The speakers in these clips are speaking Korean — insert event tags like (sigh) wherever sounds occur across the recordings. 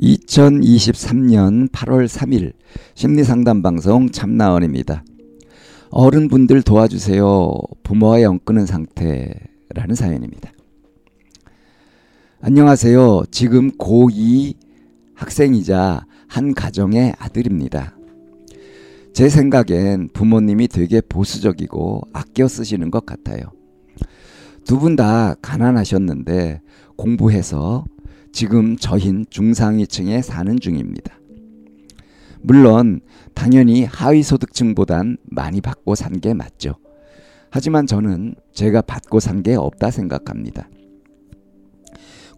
2023년 8월 3일 심리상담 방송 참나원입니다. 어른분들 도와주세요. 부모와 연 끊은 상태라는 사연입니다. 안녕하세요. 지금 고2 학생이자 한 가정의 아들입니다. 제 생각엔 부모님이 되게 보수적이고 아껴 쓰시는 것 같아요. 두 분 다 가난하셨는데 공부해서 지금 저흰 중상위층에 사는 중입니다. 물론 당연히 하위 소득층보단 많이 받고 산 게 맞죠. 하지만 저는 제가 받고 산 게 없다 생각합니다.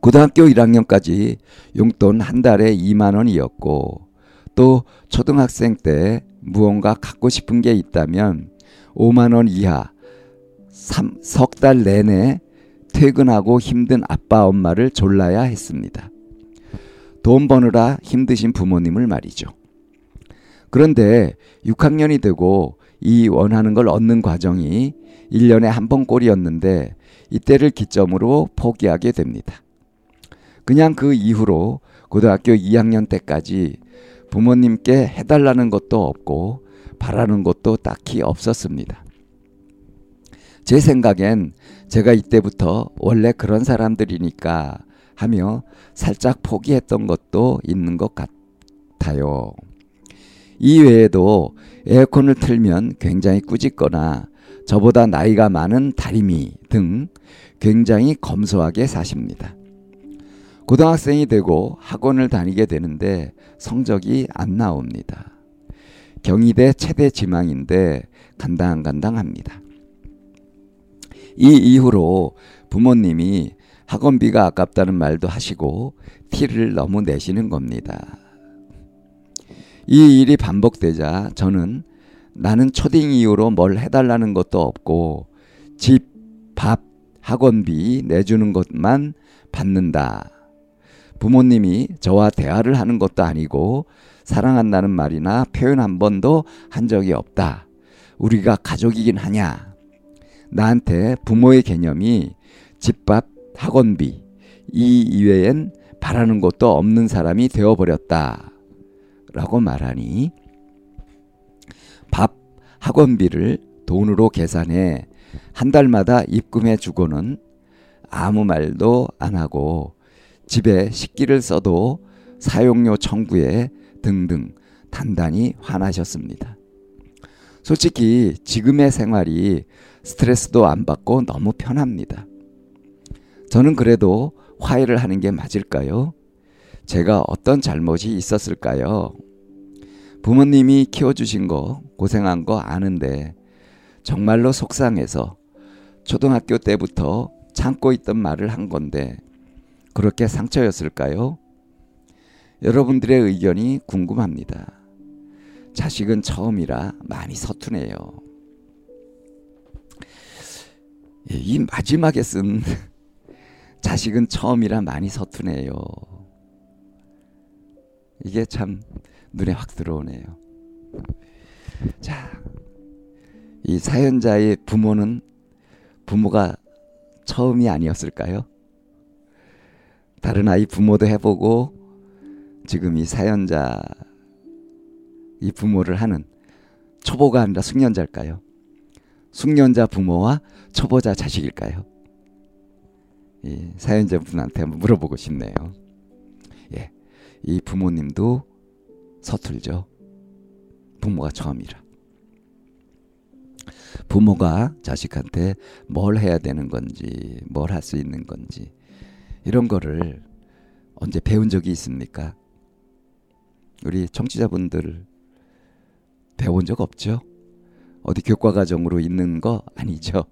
고등학교 1학년까지 용돈 한 달에 2만 원이었고 또 초등학생 때 무언가 갖고 싶은 게 있다면 5만 원 이하 석 달 내내 퇴근하고 힘든 아빠 엄마를 졸라야 했습니다. 돈 버느라 힘드신 부모님을 말이죠. 그런데 6학년이 되고 이 원하는 걸 얻는 과정이 1년에 한 번 꼴이었는데 이때를 기점으로 포기하게 됩니다. 그냥 그 이후로 고등학교 2학년 때까지 부모님께 해달라는 것도 없고 바라는 것도 딱히 없었습니다. 제 생각엔 제가 이때부터 원래 그런 사람들이니까 하며 살짝 포기했던 것도 있는 것 같아요. 이 외에도 에어컨을 틀면 굉장히 꾸짖거나 저보다 나이가 많은 다리미 등 굉장히 검소하게 사십니다. 고등학생이 되고 학원을 다니게 되는데 성적이 안 나옵니다. 경희대 최대 지망인데 간당간당합니다. 이 이후로 부모님이 학원비가 아깝다는 말도 하시고 티를 너무 내시는 겁니다. 이 일이 반복되자 저는 나는 초딩 이후로 뭘 해달라는 것도 없고 집, 밥, 학원비 내주는 것만 받는다. 부모님이 저와 대화를 하는 것도 아니고 사랑한다는 말이나 표현 한 번도 한 적이 없다. 우리가 가족이긴 하냐. 나한테 부모의 개념이 집밥, 학원비 이 이외엔 바라는 것도 없는 사람이 되어버렸다. 라고 말하니 밥, 학원비를 돈으로 계산해 한 달마다 입금해 주고는 아무 말도 안 하고 집에 식기를 써도 사용료 청구에 등등 단단히 화나셨습니다. 솔직히 지금의 생활이 스트레스도 안 받고 너무 편합니다. 저는 그래도 화해를 하는 게 맞을까요? 제가 어떤 잘못이 있었을까요? 부모님이 키워주신 거, 고생한 거 아는데 정말로 속상해서 초등학교 때부터 참고 있던 말을 한 건데 그렇게 상처였을까요? 여러분들의 의견이 궁금합니다. 자식은 처음이라 많이 서투네요. 예, 이 마지막에 쓴 (laughs) 자식은 처음이라 많이 서투네요. 이게 참 눈에 확 들어오네요. 자, 이 사연자의 부모는 부모가 처음이 아니었을까요? 다른 아이 부모도 해보고 지금 이 사연자 이 부모를 하는 초보가 아니라 숙련자일까요? 숙련자 부모와 초보자 자식일까요? 이 사연자 분한테 한번 물어보고 싶네요. 예, 이 부모님도 서툴죠. 부모가 처음이라. 부모가 자식한테 뭘 해야 되는 건지, 뭘 할 수 있는 건지, 이런 거를 언제 배운 적이 있습니까? 우리 청취자분들 배운 적 없죠? 어디 교과 과정으로 있는 거 아니죠?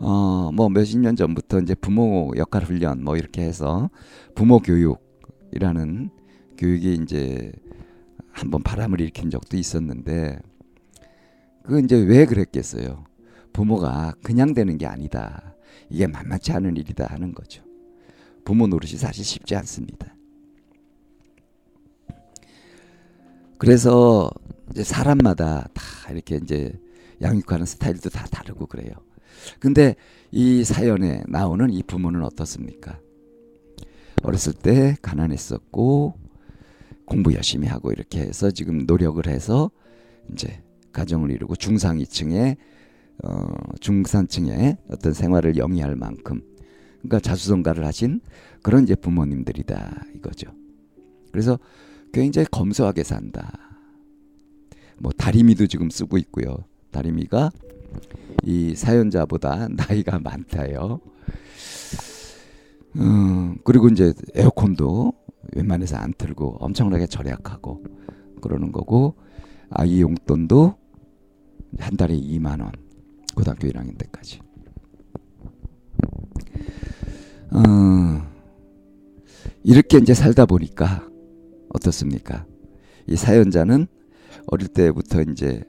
어, 뭐 몇십 년 전부터 이제 부모 역할 훈련 뭐 이렇게 해서 부모 교육이라는 교육이 이제 한번 바람을 일으킨 적도 있었는데 그 이제 왜 그랬겠어요? 부모가 그냥 되는 게 아니다. 이게 만만치 않은 일이다 하는 거죠. 부모 노릇이 사실 쉽지 않습니다. 그래서 이제 사람마다 다 이렇게 이제 양육하는 스타일도 다 다르고 그래요. 근데 이 사연에 나오는 이 부모는 어떻습니까? 어렸을 때 가난했었고 공부 열심히 하고 이렇게 해서 지금 노력을 해서 이제 가정을 이루고 중상위층의 어, 중산층의 어떤 생활을 영위할 만큼 그러니까 자수성가를 하신 그런 이제 부모님들이다 이거죠. 그래서 굉장히 검소하게 산다. 뭐 다리미도 지금 쓰고 있고요. 다리미가 이 사연자보다 (laughs) 나이가 많다요. 음, 그리고 이제 에어컨도 웬만해서 안 틀고 엄청나게 절약하고 그러는 거고 아이 용돈도 한 달에 2만 원 고등학교 1학년 때까지. 어, 이렇게 이제 살다 보니까 어떻습니까? 이 사연자는 어릴 때부터 이제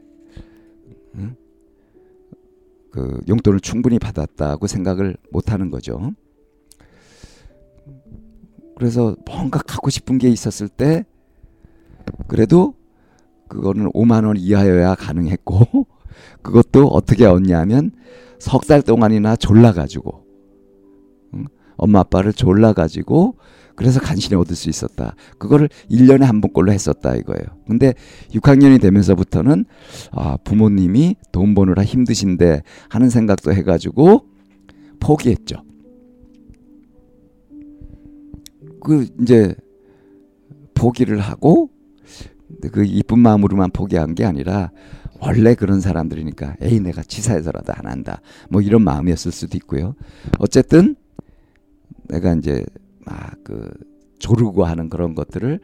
응? 그 용돈을 충분히 받았다고 생각을 못 하는 거죠. 그래서 뭔가 갖고 싶은 게 있었을 때 그래도 그거는 5만 원 이하여야 가능했고 (laughs) 그것도 어떻게 얻냐면 석 달 동안이나 졸라 가지고 응? 엄마 아빠를 졸라 가지고 그래서 간신히 얻을 수 있었다. 그거를 1년에 한 번꼴로 했었다 이거예요. 근데 6학년이 되면서부터는 아, 부모님이 돈 버느라 힘드신데 하는 생각도 해 가지고 포기했죠. 그 이제 포기를 하고 그 이쁜 마음으로만 포기한 게 아니라 원래 그런 사람들이니까 에이 내가 치사해서라도 안 한다 뭐 이런 마음이었을 수도 있고요. 어쨌든 내가 이제 막 그 조르고 하는 그런 것들을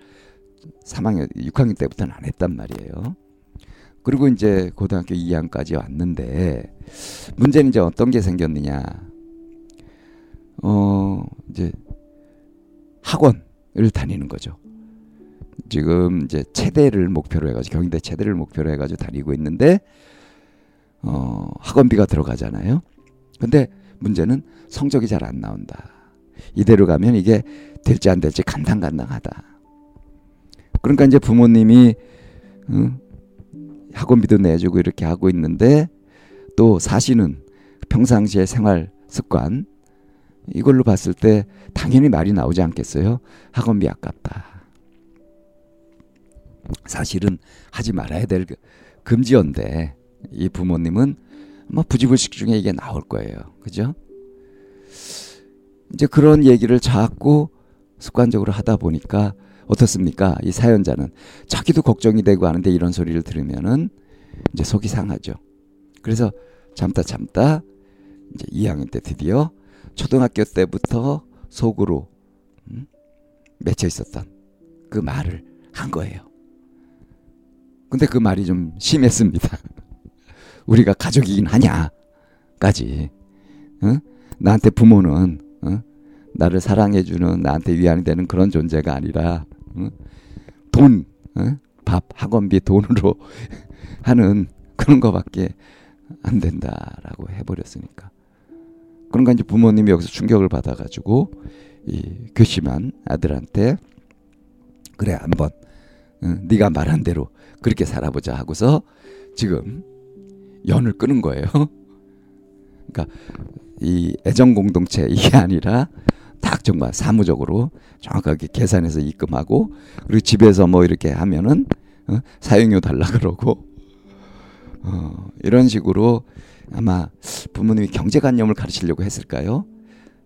3학년, 6학년 때부터는 안 했단 말이에요. 그리고 이제 고등학교 2학년까지 왔는데 문제는 이제 어떤 게 생겼느냐. 어, 이제 학원을 다니는 거죠. 지금 이제 체대를 목표로 해가지고 경희대 체대를 목표로 해가지고 다니고 있는데 어, 학원비가 들어가잖아요. 근데 문제는 성적이 잘 안 나온다. 이대로 가면 이게 될지 안 될지 간당간당하다. 그러니까 이제 부모님이 응? 학원비도 내주고 이렇게 하고 있는데 또 사시는 평상시의 생활 습관 이걸로 봤을 때 당연히 말이 나오지 않겠어요? 학원비 아깝다. 사실은 하지 말아야 될그 금지어인데 이 부모님은 뭐 부지불식 중에 이게 나올 거예요. 그죠? 이제 그런 얘기를 자꾸 습관적으로 하다 보니까 어떻습니까? 이 사연자는 자기도 걱정이 되고 하는데 이런 소리를 들으면은 이제 속이 상하죠. 그래서 참다 참다 이제 2학년 때 드디어 초등학교 때부터 속으로 음? 맺혀 있었던 그 말을 한 거예요. 근데 그 말이 좀 심했습니다. (laughs) 우리가 가족이긴 하냐까지. 응? 나한테 부모는 어? 나를 사랑해주는 나한테 위안이 되는 그런 존재가 아니라 어? 돈, 어? 밥, 학원비 돈으로 (laughs) 하는 그런 거밖에 안 된다라고 해버렸으니까. 그런가 이제 부모님이 여기서 충격을 받아가지고 이 교심한 아들한테 그래 한번 응, 네가 말한 대로 그렇게 살아보자 하고서 지금 연을 끄는 거예요. (laughs) 그러니까 이 애정 공동체 이게 아니라 딱 정말 사무적으로 정확하게 계산해서 입금하고 그리고 집에서 뭐 이렇게 하면은 어, 사용료 달라 그러고 어, 이런 식으로 아마 부모님이 경제관념을 가르치려고 했을까요?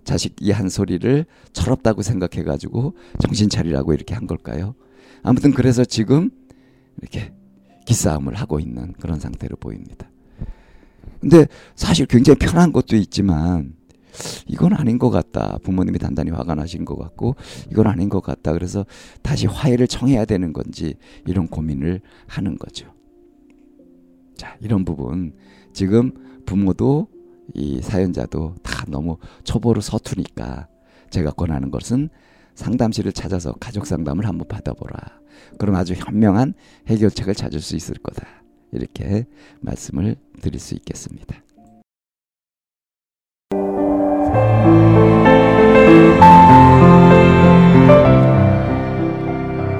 자식 이 한 소리를 철없다고 생각해 가지고 정신 차리라고 이렇게 한 걸까요? 아무튼 그래서 지금 이렇게 기싸움을 하고 있는 그런 상태로 보입니다. 근데 사실 굉장히 편한 것도 있지만 이건 아닌 것 같다. 부모님이 단단히 화가 나신 것 같고 이건 아닌 것 같다. 그래서 다시 화해를 청해야 되는 건지 이런 고민을 하는 거죠. 자, 이런 부분 지금 부모도 이 사연자도 다 너무 초보로 서투니까 제가 권하는 것은 상담실을 찾아서 가족 상담을 한번 받아보라. 그럼 아주 현명한 해결책을 찾을 수 있을 거다. 이렇게 말씀을 드릴 수 있겠습니다.